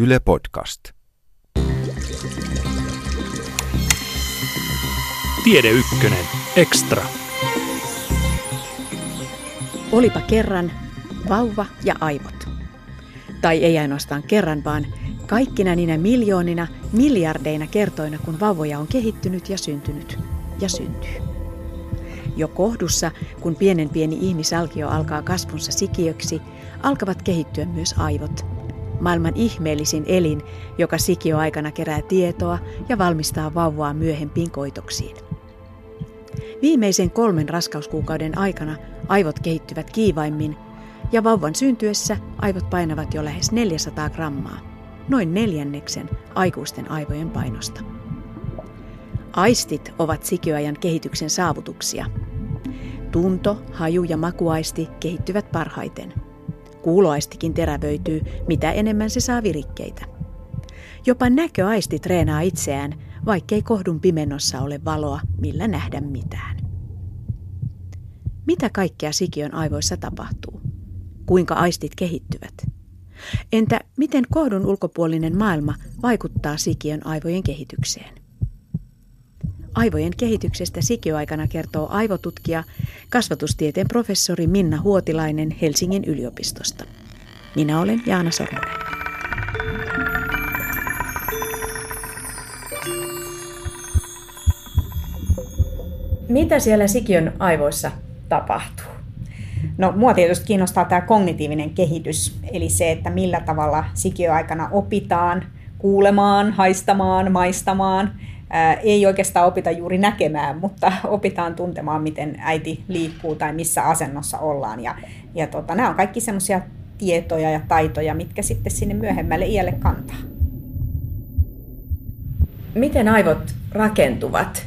Yle Podcast. Tiede Ykkönen. Extra. Olipa kerran vauva ja aivot. Tai ei ainoastaan kerran, vaan kaikkina niinä miljoonina, miljardeina kertoina, kun vauvoja on kehittynyt ja syntynyt ja syntyy. Jo kohdussa, kun pienen pieni ihmisalkio alkaa kasvunsa sikiöksi, alkavat kehittyä myös aivot. Maailman ihmeellisin elin, joka sikioaikana kerää tietoa ja valmistaa vauvaa myöhempiin koitoksiin. Viimeisen kolmen raskauskuukauden aikana aivot kehittyvät kiivaimmin ja vauvan syntyessä aivot painavat jo lähes 400 grammaa, noin neljänneksen aikuisten aivojen painosta. Aistit ovat sikioajan kehityksen saavutuksia. Tunto, haju ja makuaisti kehittyvät parhaiten. Kuuloaistikin terävöityy, mitä enemmän se saa virikkeitä. Jopa näköaisti treenaa itseään, vaikkei kohdun pimennossa ole valoa, millä nähdä mitään. Mitä kaikkea sikiön aivoissa tapahtuu? Kuinka aistit kehittyvät? Entä miten kohdun ulkopuolinen maailma vaikuttaa sikiön aivojen kehitykseen? Aivojen kehityksestä sikioaikana kertoo aivotutkija, kasvatustieteen professori Minna Huotilainen Helsingin yliopistosta. Minä olen Jaana Sormunen. Mitä siellä sikiön aivoissa tapahtuu? No, mua tietysti kiinnostaa tämä kognitiivinen kehitys, eli se, että millä tavalla sikioaikana opitaan kuulemaan, haistamaan, maistamaan. Ei oikeastaan opita juuri näkemään, mutta opitaan tuntemaan, miten äiti liikkuu tai missä asennossa ollaan. Ja, ja tota, nämä on kaikki semmoisia tietoja ja taitoja, mitkä sitten sinne myöhemmälle iälle kantaa. Miten aivot rakentuvat?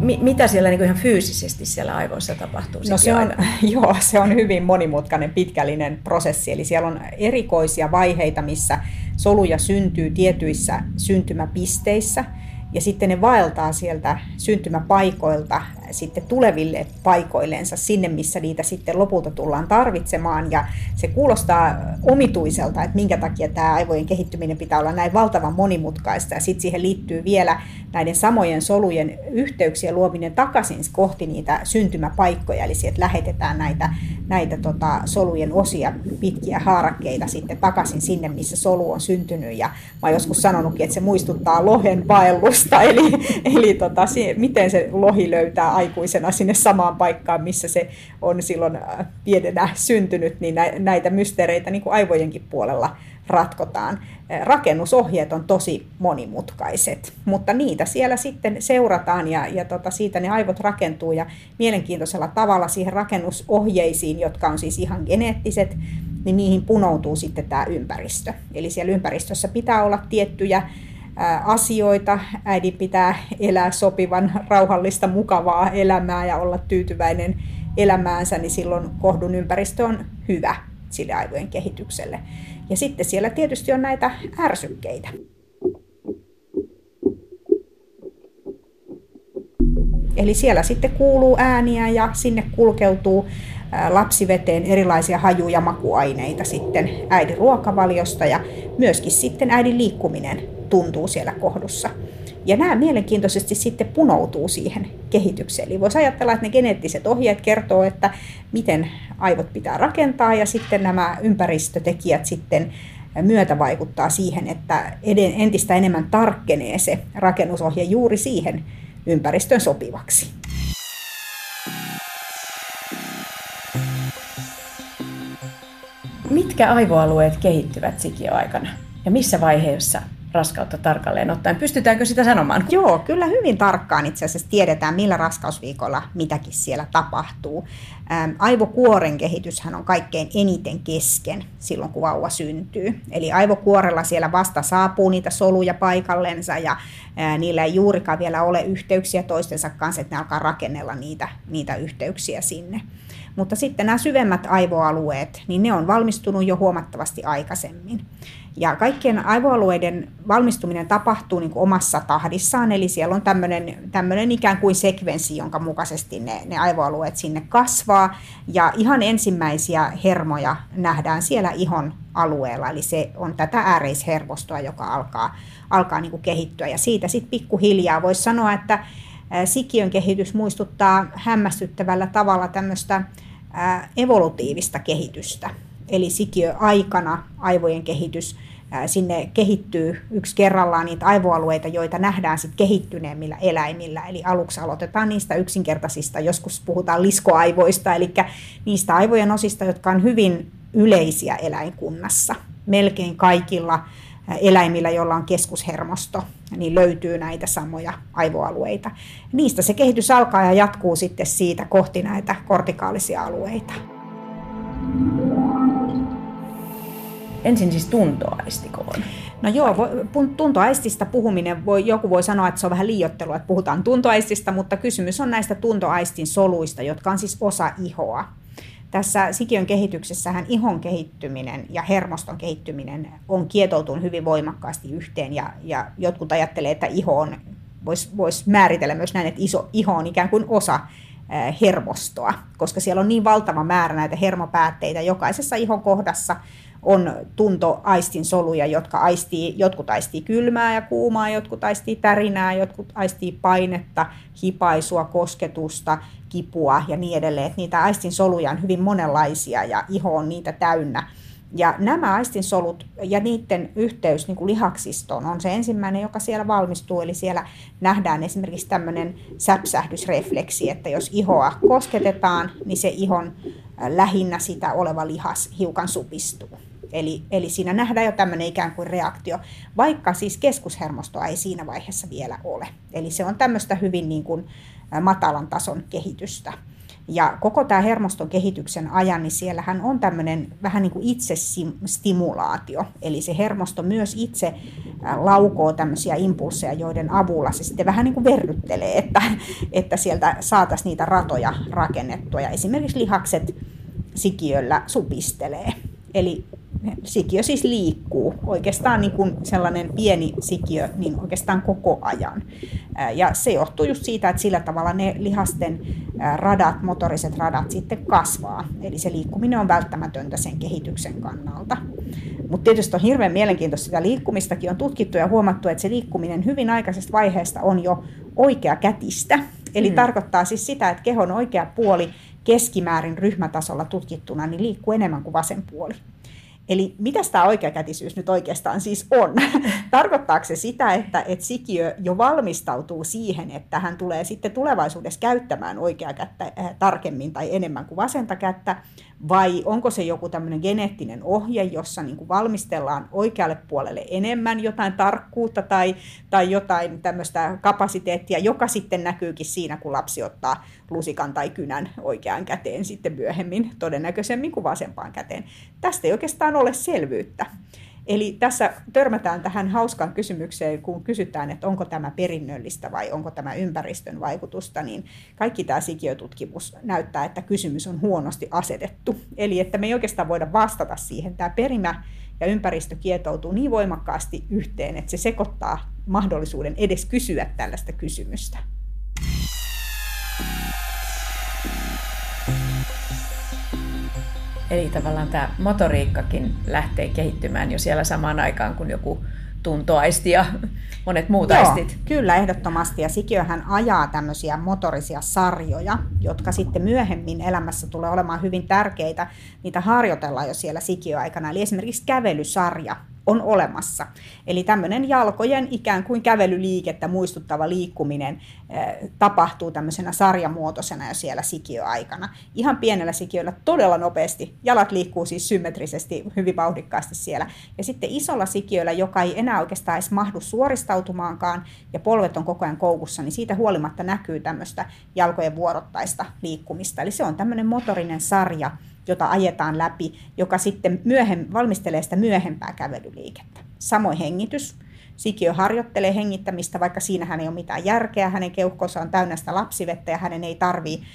M- mitä siellä niin ihan fyysisesti siellä aivoissa tapahtuu? No se on, joo, se on hyvin monimutkainen, pitkällinen prosessi. Eli siellä on erikoisia vaiheita, missä soluja syntyy tietyissä syntymäpisteissä – ja sitten ne vaeltaa sieltä syntymäpaikoilta sitten tuleville paikoillensa sinne, missä niitä sitten lopulta tullaan tarvitsemaan. Ja se kuulostaa omituiselta, että minkä takia tämä aivojen kehittyminen pitää olla näin valtavan monimutkaista. Ja sitten siihen liittyy vielä näiden samojen solujen yhteyksien luominen takaisin kohti niitä syntymäpaikkoja. Eli sieltä lähetetään näitä, näitä tota, solujen osia, pitkiä haarakkeita sitten takaisin sinne, missä solu on syntynyt. Ja mä oon joskus sanonutkin, että se muistuttaa lohen vaellusta, eli, eli tota, miten se lohi löytää aikuisena sinne samaan paikkaan, missä se on silloin äh, pienenä syntynyt, niin näitä mysteereitä niin kuin aivojenkin puolella ratkotaan. Äh, rakennusohjeet on tosi monimutkaiset, mutta niitä siellä sitten seurataan ja, ja tota, siitä ne aivot rakentuu ja mielenkiintoisella tavalla siihen rakennusohjeisiin, jotka on siis ihan geneettiset, niin niihin punoutuu sitten tämä ympäristö. Eli siellä ympäristössä pitää olla tiettyjä asioita. Äidin pitää elää sopivan, rauhallista, mukavaa elämää ja olla tyytyväinen elämäänsä, niin silloin kohdun ympäristö on hyvä sille aivojen kehitykselle. Ja sitten siellä tietysti on näitä ärsykkeitä. Eli siellä sitten kuuluu ääniä ja sinne kulkeutuu lapsiveteen erilaisia haju- ja makuaineita sitten äidin ruokavaliosta ja myöskin sitten äidin liikkuminen tuntuu siellä kohdussa. Ja nämä mielenkiintoisesti sitten punoutuu siihen kehitykseen. Eli voisi ajatella, että ne geneettiset ohjeet kertoo, että miten aivot pitää rakentaa ja sitten nämä ympäristötekijät sitten myötä vaikuttaa siihen, että entistä enemmän tarkkenee se rakennusohje juuri siihen ympäristön sopivaksi. Mitkä aivoalueet kehittyvät sikioaikana ja missä vaiheessa raskautta tarkalleen ottaen. Pystytäänkö sitä sanomaan? Joo, kyllä hyvin tarkkaan itse asiassa tiedetään, millä raskausviikolla mitäkin siellä tapahtuu. Aivokuoren kehityshän on kaikkein eniten kesken silloin, kun vauva syntyy. Eli aivokuorella siellä vasta saapuu niitä soluja paikallensa ja niillä ei juurikaan vielä ole yhteyksiä toistensa kanssa, että ne alkaa rakennella niitä, niitä yhteyksiä sinne. Mutta sitten nämä syvemmät aivoalueet, niin ne on valmistunut jo huomattavasti aikaisemmin. Ja kaikkien aivoalueiden valmistuminen tapahtuu niin kuin omassa tahdissaan, eli siellä on tämmöinen, tämmöinen ikään kuin sekvenssi, jonka mukaisesti ne, ne aivoalueet sinne kasvaa. Ja ihan ensimmäisiä hermoja nähdään siellä ihon alueella, eli se on tätä ääreishervostoa, joka alkaa, alkaa niin kuin kehittyä. Ja siitä sitten pikkuhiljaa voisi sanoa, että sikiön kehitys muistuttaa hämmästyttävällä tavalla tämmöistä evolutiivista kehitystä. Eli sikiöaikana aivojen kehitys sinne kehittyy yksi kerrallaan niitä aivoalueita, joita nähdään sitten kehittyneemmillä eläimillä. Eli aluksi aloitetaan niistä yksinkertaisista, joskus puhutaan liskoaivoista, eli niistä aivojen osista, jotka on hyvin yleisiä eläinkunnassa. Melkein kaikilla eläimillä, joilla on keskushermosto, niin löytyy näitä samoja aivoalueita. Niistä se kehitys alkaa ja jatkuu sitten siitä kohti näitä kortikaalisia alueita. Ensin siis tuntoaistikoon. No joo, tuntoaistista puhuminen, voi, joku voi sanoa, että se on vähän liiottelua, että puhutaan tuntoaistista, mutta kysymys on näistä tuntoaistin soluista, jotka on siis osa ihoa. Tässä sikiön kehityksessähän ihon kehittyminen ja hermoston kehittyminen on kietoutunut hyvin voimakkaasti yhteen ja, ja jotkut ajattelee, että iho on, voisi vois määritellä myös näin, että iso, iho on ikään kuin osa hermostoa, koska siellä on niin valtava määrä näitä hermopäätteitä jokaisessa ihon kohdassa, on tuntoaistin soluja, jotka aistii, jotkut aistii kylmää ja kuumaa, jotkut aistii tärinää, jotkut aistii painetta, hipaisua, kosketusta, kipua ja niin edelleen. Että niitä aistin soluja on hyvin monenlaisia ja iho on niitä täynnä. Ja nämä aistinsolut ja niiden yhteys niin kuin lihaksistoon on se ensimmäinen, joka siellä valmistuu. Eli siellä nähdään esimerkiksi tämmöinen säpsähdysrefleksi, että jos ihoa kosketetaan, niin se ihon lähinnä sitä oleva lihas hiukan supistuu. Eli, eli siinä nähdään jo tämmöinen ikään kuin reaktio, vaikka siis keskushermostoa ei siinä vaiheessa vielä ole. Eli se on tämmöistä hyvin niin kuin matalan tason kehitystä. Ja koko tämä hermoston kehityksen ajan, niin siellähän on tämmöinen vähän niin kuin itsestimulaatio. Eli se hermosto myös itse laukoo tämmöisiä impulseja, joiden avulla se sitten vähän niin kuin verryttelee, että, että sieltä saataisiin niitä ratoja rakennettua. Ja esimerkiksi lihakset sikiöllä supistelee. Eli sikiö siis liikkuu, oikeastaan niin kuin sellainen pieni sikiö, niin oikeastaan koko ajan. Ja se johtuu just siitä, että sillä tavalla ne lihasten radat, motoriset radat sitten kasvaa. Eli se liikkuminen on välttämätöntä sen kehityksen kannalta. Mutta tietysti on hirveän mielenkiintoista, sitä liikkumistakin on tutkittu ja huomattu, että se liikkuminen hyvin aikaisesta vaiheesta on jo oikea kätistä. Eli mm. tarkoittaa siis sitä, että kehon oikea puoli keskimäärin ryhmätasolla tutkittuna niin liikkuu enemmän kuin vasen puoli. Eli mitä tämä oikeakätisyys nyt oikeastaan siis on? Tarkoittaako se sitä, että, että sikiö jo valmistautuu siihen, että hän tulee sitten tulevaisuudessa käyttämään oikeaa kättä äh, tarkemmin tai enemmän kuin vasenta kättä, vai onko se joku tämmöinen geneettinen ohje, jossa niin kuin valmistellaan oikealle puolelle enemmän jotain tarkkuutta tai, tai jotain tämmöistä kapasiteettia, joka sitten näkyykin siinä, kun lapsi ottaa lusikan tai kynän oikeaan käteen sitten myöhemmin, todennäköisemmin kuin vasempaan käteen. Tästä ei oikeastaan ole selvyyttä. Eli tässä törmätään tähän hauskaan kysymykseen, kun kysytään, että onko tämä perinnöllistä vai onko tämä ympäristön vaikutusta, niin kaikki tämä sikiötutkimus näyttää, että kysymys on huonosti asetettu. Eli että me ei oikeastaan voida vastata siihen. Tämä perimä ja ympäristö kietoutuu niin voimakkaasti yhteen, että se sekoittaa mahdollisuuden edes kysyä tällaista kysymystä. Eli tavallaan tämä motoriikkakin lähtee kehittymään jo siellä samaan aikaan kuin joku tuntoaisti ja monet muut Joo, aistit. Kyllä, ehdottomasti. Ja sikiöhän ajaa tämmöisiä motorisia sarjoja, jotka sitten myöhemmin elämässä tulee olemaan hyvin tärkeitä. Niitä harjoitellaan jo siellä sikiöaikana. Eli esimerkiksi kävelysarja on olemassa. Eli tämmöinen jalkojen ikään kuin kävelyliikettä muistuttava liikkuminen eh, tapahtuu tämmöisenä sarjamuotoisena jo siellä sikiöaikana. Ihan pienellä sikiöllä todella nopeasti. Jalat liikkuu siis symmetrisesti hyvin vauhdikkaasti siellä. Ja sitten isolla sikiöllä, joka ei enää oikeastaan edes mahdu suoristautumaankaan ja polvet on koko ajan koukussa, niin siitä huolimatta näkyy tämmöistä jalkojen vuorottaista liikkumista. Eli se on tämmöinen motorinen sarja, jota ajetaan läpi, joka sitten myöhem, valmistelee sitä myöhempää kävelyliikettä. samoin hengitys. Sikiö harjoittelee hengittämistä, vaikka siinähän ei ole mitään järkeä. Hänen keuhkonsa on täynnä sitä lapsivettä ja hänen ei tarvitse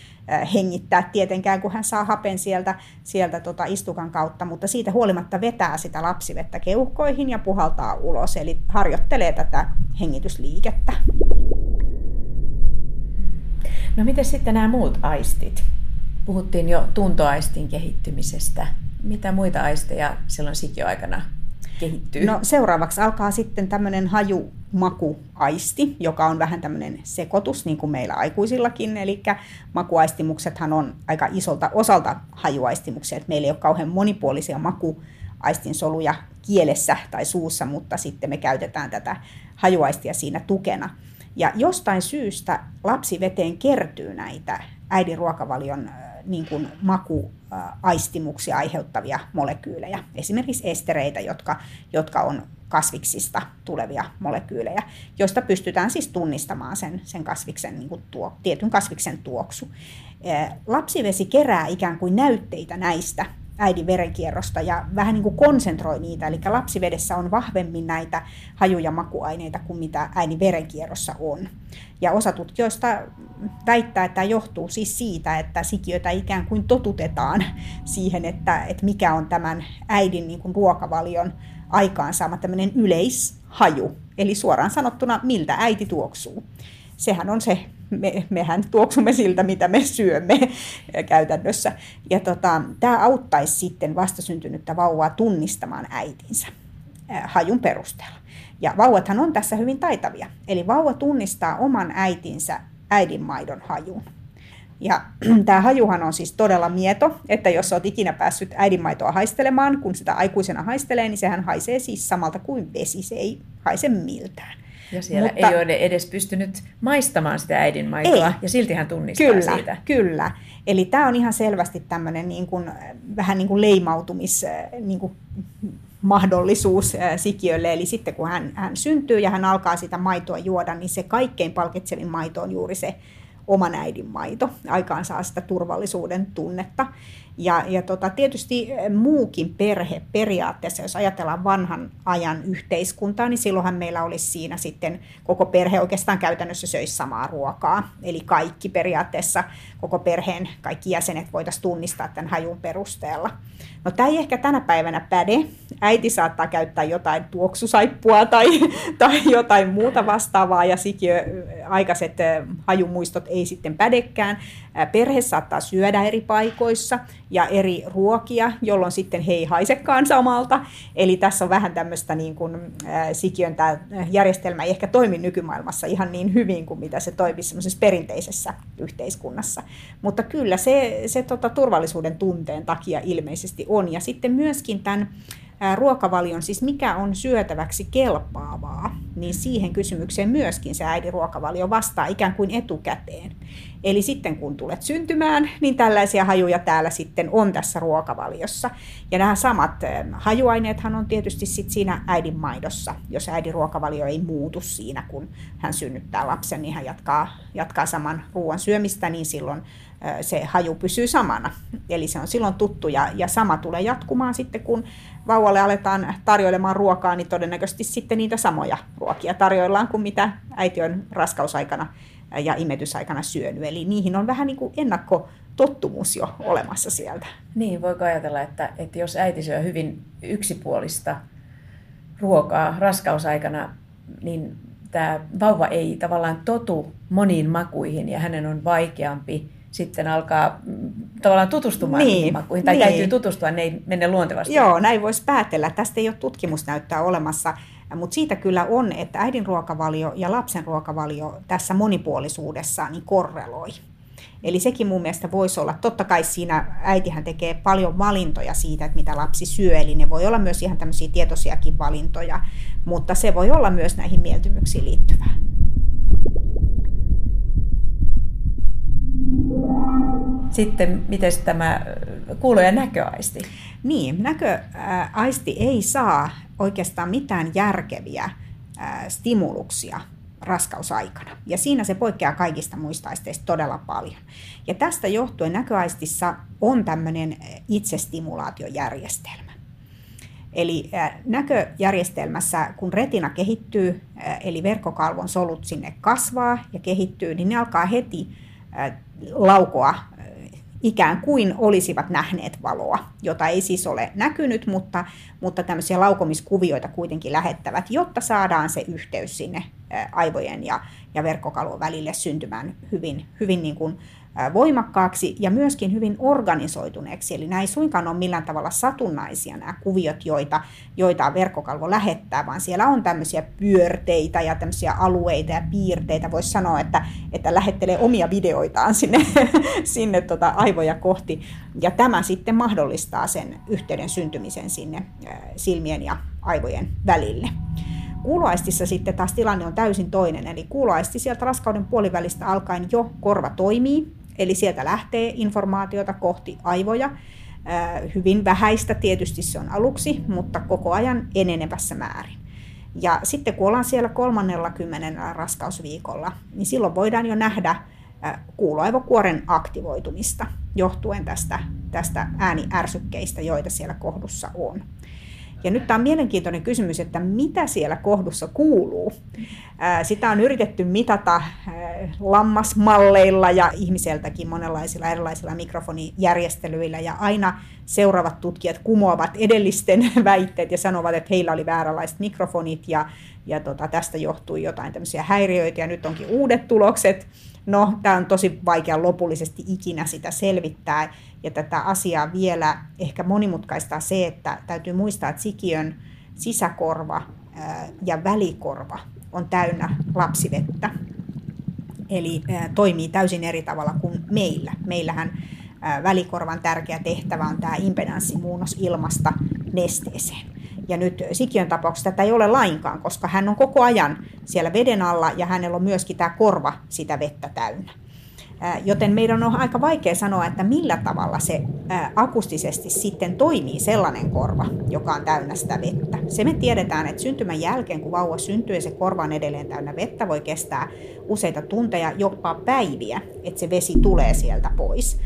hengittää tietenkään, kun hän saa hapen sieltä, sieltä tota istukan kautta, mutta siitä huolimatta vetää sitä lapsivettä keuhkoihin ja puhaltaa ulos, eli harjoittelee tätä hengitysliikettä. No miten sitten nämä muut aistit? Puhuttiin jo tuntoaistin kehittymisestä. Mitä muita aisteja silloin sikioaikana kehittyy? No seuraavaksi alkaa sitten tämmöinen haju makuaisti, joka on vähän tämmöinen sekoitus, niin kuin meillä aikuisillakin. Eli makuaistimuksethan on aika isolta osalta hajuaistimuksia, että meillä ei ole kauhean monipuolisia makuaistinsoluja kielessä tai suussa, mutta sitten me käytetään tätä hajuaistia siinä tukena. Ja jostain syystä lapsiveteen kertyy näitä äidin ruokavalion niin kuin makuaistimuksia aiheuttavia molekyylejä, esimerkiksi estereitä, jotka, jotka on kasviksista tulevia molekyylejä, joista pystytään siis tunnistamaan sen, sen kasviksen, niin kuin tuo, tietyn kasviksen tuoksu. Lapsivesi kerää ikään kuin näytteitä näistä äidin verenkierrosta ja vähän niin kuin konsentroi niitä. Eli lapsivedessä on vahvemmin näitä haju- ja makuaineita kuin mitä äidin verenkierrossa on. Ja osa tutkijoista väittää, että tämä johtuu siis siitä, että sikiötä ikään kuin totutetaan siihen, että, että mikä on tämän äidin niin kuin ruokavalion aikaansaama tämmöinen yleishaju. Eli suoraan sanottuna, miltä äiti tuoksuu. Sehän on se me, mehän tuoksumme siltä, mitä me syömme käytännössä. Ja tota, tämä auttaisi sitten vastasyntynyttä vauvaa tunnistamaan äitinsä hajun perusteella. Ja vauvathan on tässä hyvin taitavia. Eli vauva tunnistaa oman äitinsä äidinmaidon hajun. Ja tämä hajuhan on siis todella mieto, että jos olet ikinä päässyt äidinmaitoa haistelemaan, kun sitä aikuisena haistelee, niin sehän haisee siis samalta kuin vesi, se ei haise miltään. Ja siellä Mutta, ei ole edes pystynyt maistamaan sitä äidinmaitoa, ei. ja silti hän tunnistaa kyllä, siitä. Kyllä, eli tämä on ihan selvästi tämmöinen niin kuin, vähän niin kuin leimautumis... Niin kuin, mahdollisuus sikiölle. Eli sitten kun hän, hän syntyy ja hän alkaa sitä maitoa juoda, niin se kaikkein palkitsevin maito on juuri se oman äidin maito. Aikaan saa sitä turvallisuuden tunnetta. Ja, ja tota, tietysti eh, muukin perhe periaatteessa, jos ajatellaan vanhan ajan yhteiskuntaa, niin silloinhan meillä olisi siinä sitten koko perhe oikeastaan käytännössä söisi samaa ruokaa. Eli kaikki periaatteessa, koko perheen kaikki jäsenet voitaisiin tunnistaa tämän hajun perusteella. No tämä ei ehkä tänä päivänä päde. Äiti saattaa käyttää jotain tuoksusaippua tai, tai jotain muuta vastaavaa ja sikiö aikaiset hajumuistot ei sitten pädekään. Perhe saattaa syödä eri paikoissa ja eri ruokia, jolloin sitten he ei haisekaan samalta. Eli tässä on vähän tämmöistä niin kuin, sikiön tämä järjestelmä ei ehkä toimi nykymaailmassa ihan niin hyvin kuin mitä se toimii semmoisessa perinteisessä yhteiskunnassa. Mutta kyllä se, se tota, turvallisuuden tunteen takia ilmeisesti on. Ja sitten myöskin tämän ruokavalion, siis mikä on syötäväksi kelpaavaa, niin siihen kysymykseen myöskin se äidin ruokavalio vastaa ikään kuin etukäteen. Eli sitten kun tulet syntymään, niin tällaisia hajuja täällä sitten on tässä ruokavaliossa. Ja nämä samat hajuaineethan on tietysti sit siinä äidin maidossa. Jos äidin ruokavalio ei muutu siinä, kun hän synnyttää lapsen, niin hän jatkaa, jatkaa saman ruoan syömistä, niin silloin se haju pysyy samana. Eli se on silloin tuttu ja, ja sama tulee jatkumaan sitten, kun vauvalle aletaan tarjoilemaan ruokaa, niin todennäköisesti sitten niitä samoja ruokia tarjoillaan kuin mitä äiti on raskausaikana ja imetysaikana syönyt. Eli niihin on vähän niin kuin ennakkotottumus jo olemassa sieltä. Niin, voiko ajatella, että, että jos äiti syö hyvin yksipuolista ruokaa raskausaikana, niin tämä vauva ei tavallaan totu moniin makuihin ja hänen on vaikeampi sitten alkaa mm, tavallaan tutustumaan niin, niihin makuihin, tai niin. täytyy tutustua, ne ei mene luontevasti. Joo, näin voisi päätellä. Tästä ei ole tutkimusnäyttöä olemassa, mutta siitä kyllä on, että äidin ruokavalio ja lapsen ruokavalio tässä monipuolisuudessa niin korreloi. Eli sekin mun mielestä voisi olla, totta kai siinä äitihän tekee paljon valintoja siitä, että mitä lapsi syö, eli ne voi olla myös ihan tämmöisiä tietoisiakin valintoja, mutta se voi olla myös näihin mieltymyksiin liittyvää. Sitten miten tämä kuulo- ja näköaisti? Niin, näköaisti ei saa oikeastaan mitään järkeviä stimuluksia raskausaikana. Ja siinä se poikkeaa kaikista muista aisteista todella paljon. Ja tästä johtuen näköaistissa on tämmöinen itsestimulaatiojärjestelmä. Eli näköjärjestelmässä, kun retina kehittyy, eli verkkokalvon solut sinne kasvaa ja kehittyy, niin ne alkaa heti laukoa ikään kuin olisivat nähneet valoa, jota ei siis ole näkynyt, mutta, mutta tämmöisiä laukomiskuvioita kuitenkin lähettävät, jotta saadaan se yhteys sinne aivojen ja, ja verkkokalvon välille syntymään hyvin, hyvin niin kuin voimakkaaksi ja myöskin hyvin organisoituneeksi. Eli nämä ei suinkaan ole millään tavalla satunnaisia nämä kuviot, joita, joita verkkokalvo lähettää, vaan siellä on tämmöisiä pyörteitä ja tämmöisiä alueita ja piirteitä. Voisi sanoa, että, että lähettelee omia videoitaan sinne, sinne tota aivoja kohti. Ja tämä sitten mahdollistaa sen yhteyden syntymisen sinne silmien ja aivojen välille. Kuuloaistissa sitten taas tilanne on täysin toinen, eli kuuloaisti sieltä raskauden puolivälistä alkaen jo korva toimii, Eli sieltä lähtee informaatiota kohti aivoja. Hyvin vähäistä tietysti se on aluksi, mutta koko ajan enenevässä määrin. Ja sitten kun ollaan siellä 30. raskausviikolla, niin silloin voidaan jo nähdä kuuloaivokuoren aktivoitumista johtuen tästä, tästä ääniärsykkeistä, joita siellä kohdussa on. Ja nyt tämä on mielenkiintoinen kysymys, että mitä siellä kohdussa kuuluu. Sitä on yritetty mitata lammasmalleilla ja ihmiseltäkin monenlaisilla erilaisilla mikrofonijärjestelyillä ja aina seuraavat tutkijat kumoavat edellisten väitteet ja sanovat, että heillä oli vääränlaiset mikrofonit ja, ja tota, tästä johtui jotain tämmöisiä häiriöitä ja nyt onkin uudet tulokset. No, tämä on tosi vaikea lopullisesti ikinä sitä selvittää ja tätä asiaa vielä ehkä monimutkaistaa se, että täytyy muistaa, että sikiön sisäkorva ja välikorva on täynnä lapsivettä. Eli toimii täysin eri tavalla kuin meillä. Meillähän välikorvan tärkeä tehtävä on tämä impedanssimuunnos ilmasta nesteeseen. Ja nyt sikiön tapauksessa tätä ei ole lainkaan, koska hän on koko ajan siellä veden alla ja hänellä on myöskin tämä korva sitä vettä täynnä. Joten meidän on aika vaikea sanoa, että millä tavalla se akustisesti sitten toimii sellainen korva, joka on täynnä sitä vettä. Se me tiedetään, että syntymän jälkeen, kun vauva syntyy ja se korva on edelleen täynnä vettä, voi kestää useita tunteja, jopa päiviä, että se vesi tulee sieltä pois.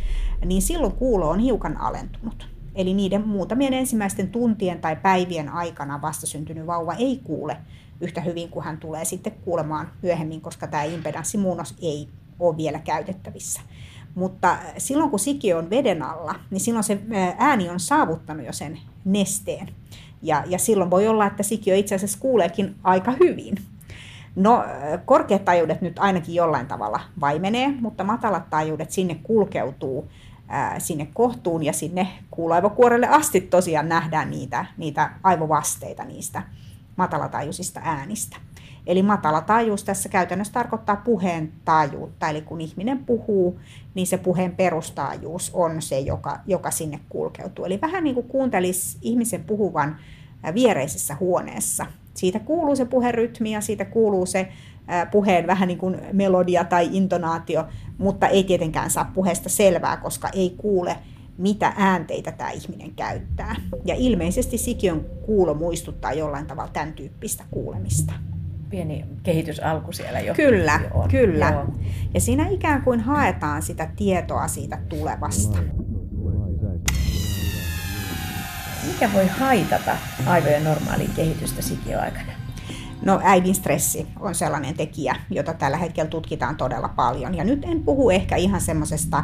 Niin silloin kuulo on hiukan alentunut. Eli niiden muutamien ensimmäisten tuntien tai päivien aikana vastasyntynyt vauva ei kuule yhtä hyvin kuin hän tulee sitten kuulemaan myöhemmin, koska tämä impedanssimuunnos ei ole vielä käytettävissä. Mutta silloin kun sikiö on veden alla, niin silloin se ääni on saavuttanut jo sen nesteen. Ja, ja silloin voi olla, että sikiö itse asiassa kuuleekin aika hyvin. No, korkeat taajuudet nyt ainakin jollain tavalla vaimenee, mutta matalat taajuudet sinne kulkeutuu sinne kohtuun ja sinne kuuloaivokuorelle asti tosiaan nähdään niitä, niitä aivovasteita niistä matalatajuisista äänistä. Eli matala taajuus tässä käytännössä tarkoittaa puheen taajuutta, eli kun ihminen puhuu, niin se puheen perustaajuus on se, joka, joka sinne kulkeutuu. Eli vähän niin kuin kuuntelisi ihmisen puhuvan viereisessä huoneessa. Siitä kuuluu se puherytmi ja siitä kuuluu se puheen vähän niin kuin melodia tai intonaatio, mutta ei tietenkään saa puheesta selvää, koska ei kuule, mitä äänteitä tämä ihminen käyttää. Ja ilmeisesti sikiön kuulo muistuttaa jollain tavalla tämän tyyppistä kuulemista pieni kehitysalku siellä jo. Kyllä, on. kyllä. Joo. Ja siinä ikään kuin haetaan sitä tietoa siitä tulevasta. Mikä voi haitata aivojen normaalia kehitystä sikioaikana? No äidin stressi on sellainen tekijä, jota tällä hetkellä tutkitaan todella paljon. Ja nyt en puhu ehkä ihan semmoisesta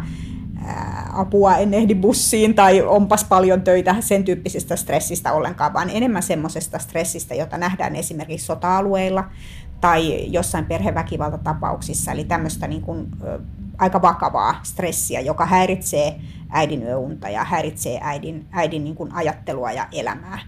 apua, en ehdi bussiin tai onpas paljon töitä, sen tyyppisestä stressistä ollenkaan, vaan enemmän semmoisesta stressistä, jota nähdään esimerkiksi sota-alueilla tai jossain perheväkivaltatapauksissa, eli tämmöistä niin kuin, aika vakavaa stressiä, joka häiritsee äidin yöunta ja häiritsee äidin, äidin niin kuin ajattelua ja elämää.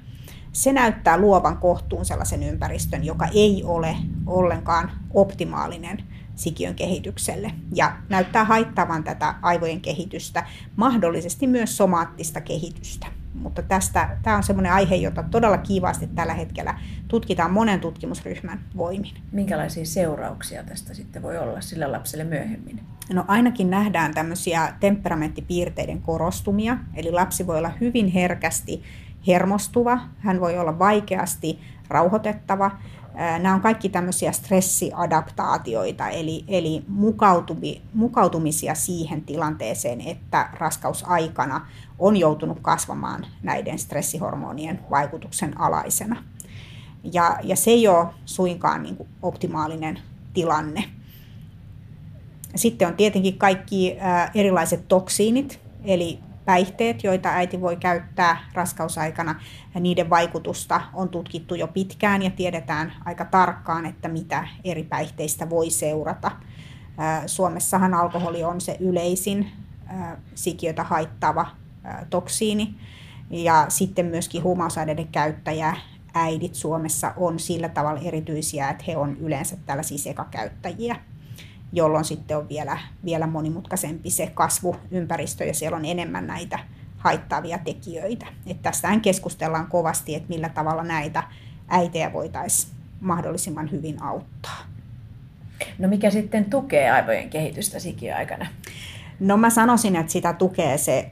Se näyttää luovan kohtuun sellaisen ympäristön, joka ei ole ollenkaan optimaalinen – sikiön kehitykselle ja näyttää haittavan tätä aivojen kehitystä, mahdollisesti myös somaattista kehitystä. Mutta tästä, tämä on semmoinen aihe, jota todella kiivaasti tällä hetkellä tutkitaan monen tutkimusryhmän voimin. Minkälaisia seurauksia tästä sitten voi olla sillä lapselle myöhemmin? No ainakin nähdään tämmöisiä temperamenttipiirteiden korostumia, eli lapsi voi olla hyvin herkästi hermostuva, hän voi olla vaikeasti rauhoitettava. Nämä on kaikki tämmöisiä stressiadaptaatioita, eli, eli mukautumi, mukautumisia siihen tilanteeseen, että raskausaikana on joutunut kasvamaan näiden stressihormonien vaikutuksen alaisena. Ja, ja se ei ole suinkaan niin kuin optimaalinen tilanne. Sitten on tietenkin kaikki erilaiset toksiinit, eli päihteet, joita äiti voi käyttää raskausaikana. Niiden vaikutusta on tutkittu jo pitkään ja tiedetään aika tarkkaan, että mitä eri päihteistä voi seurata. Suomessahan alkoholi on se yleisin sikiötä haittava toksiini. Ja sitten myöskin huumausaineiden käyttäjä äidit Suomessa on sillä tavalla erityisiä, että he on yleensä tällaisia sekakäyttäjiä jolloin sitten on vielä, vielä monimutkaisempi se kasvuympäristö ja siellä on enemmän näitä haittaavia tekijöitä. Et tästähän keskustellaan kovasti, että millä tavalla näitä äitejä voitaisiin mahdollisimman hyvin auttaa. No mikä sitten tukee aivojen kehitystä sikiöaikana? No mä sanoisin, että sitä tukee se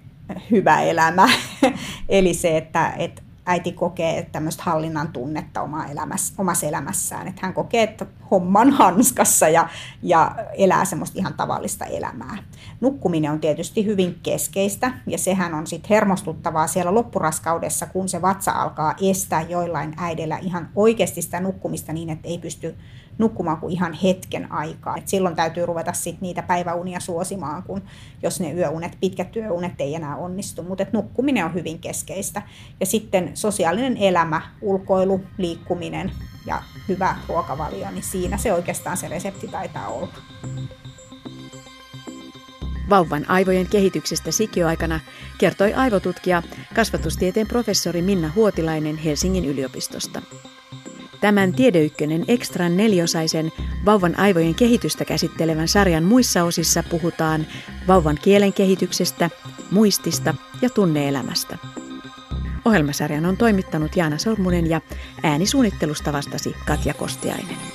hyvä elämä. Eli se, että, että äiti kokee tämmöistä hallinnan tunnetta oma elämässä, omassa elämässään. Että hän kokee, että homman hanskassa ja, ja elää semmoista ihan tavallista elämää. Nukkuminen on tietysti hyvin keskeistä ja sehän on sitten hermostuttavaa siellä loppuraskaudessa, kun se vatsa alkaa estää joillain äidillä ihan oikeasti sitä nukkumista niin, että ei pysty nukkumaan kuin ihan hetken aikaa. Et silloin täytyy ruveta sit niitä päiväunia suosimaan, kun jos ne yöunet, pitkät työunet ei enää onnistu. Mutta nukkuminen on hyvin keskeistä. Ja sitten sosiaalinen elämä, ulkoilu, liikkuminen ja hyvä ruokavalio, niin siinä se oikeastaan se resepti taitaa olla. Vauvan aivojen kehityksestä sikioaikana kertoi aivotutkija, kasvatustieteen professori Minna Huotilainen Helsingin yliopistosta. Tämän Tiedeykkönen Ekstran neliosaisen vauvan aivojen kehitystä käsittelevän sarjan muissa osissa puhutaan vauvan kielen kehityksestä, muistista ja tunneelämästä. Ohjelmasarjan on toimittanut Jaana Sormunen ja äänisuunnittelusta vastasi Katja Kostiainen.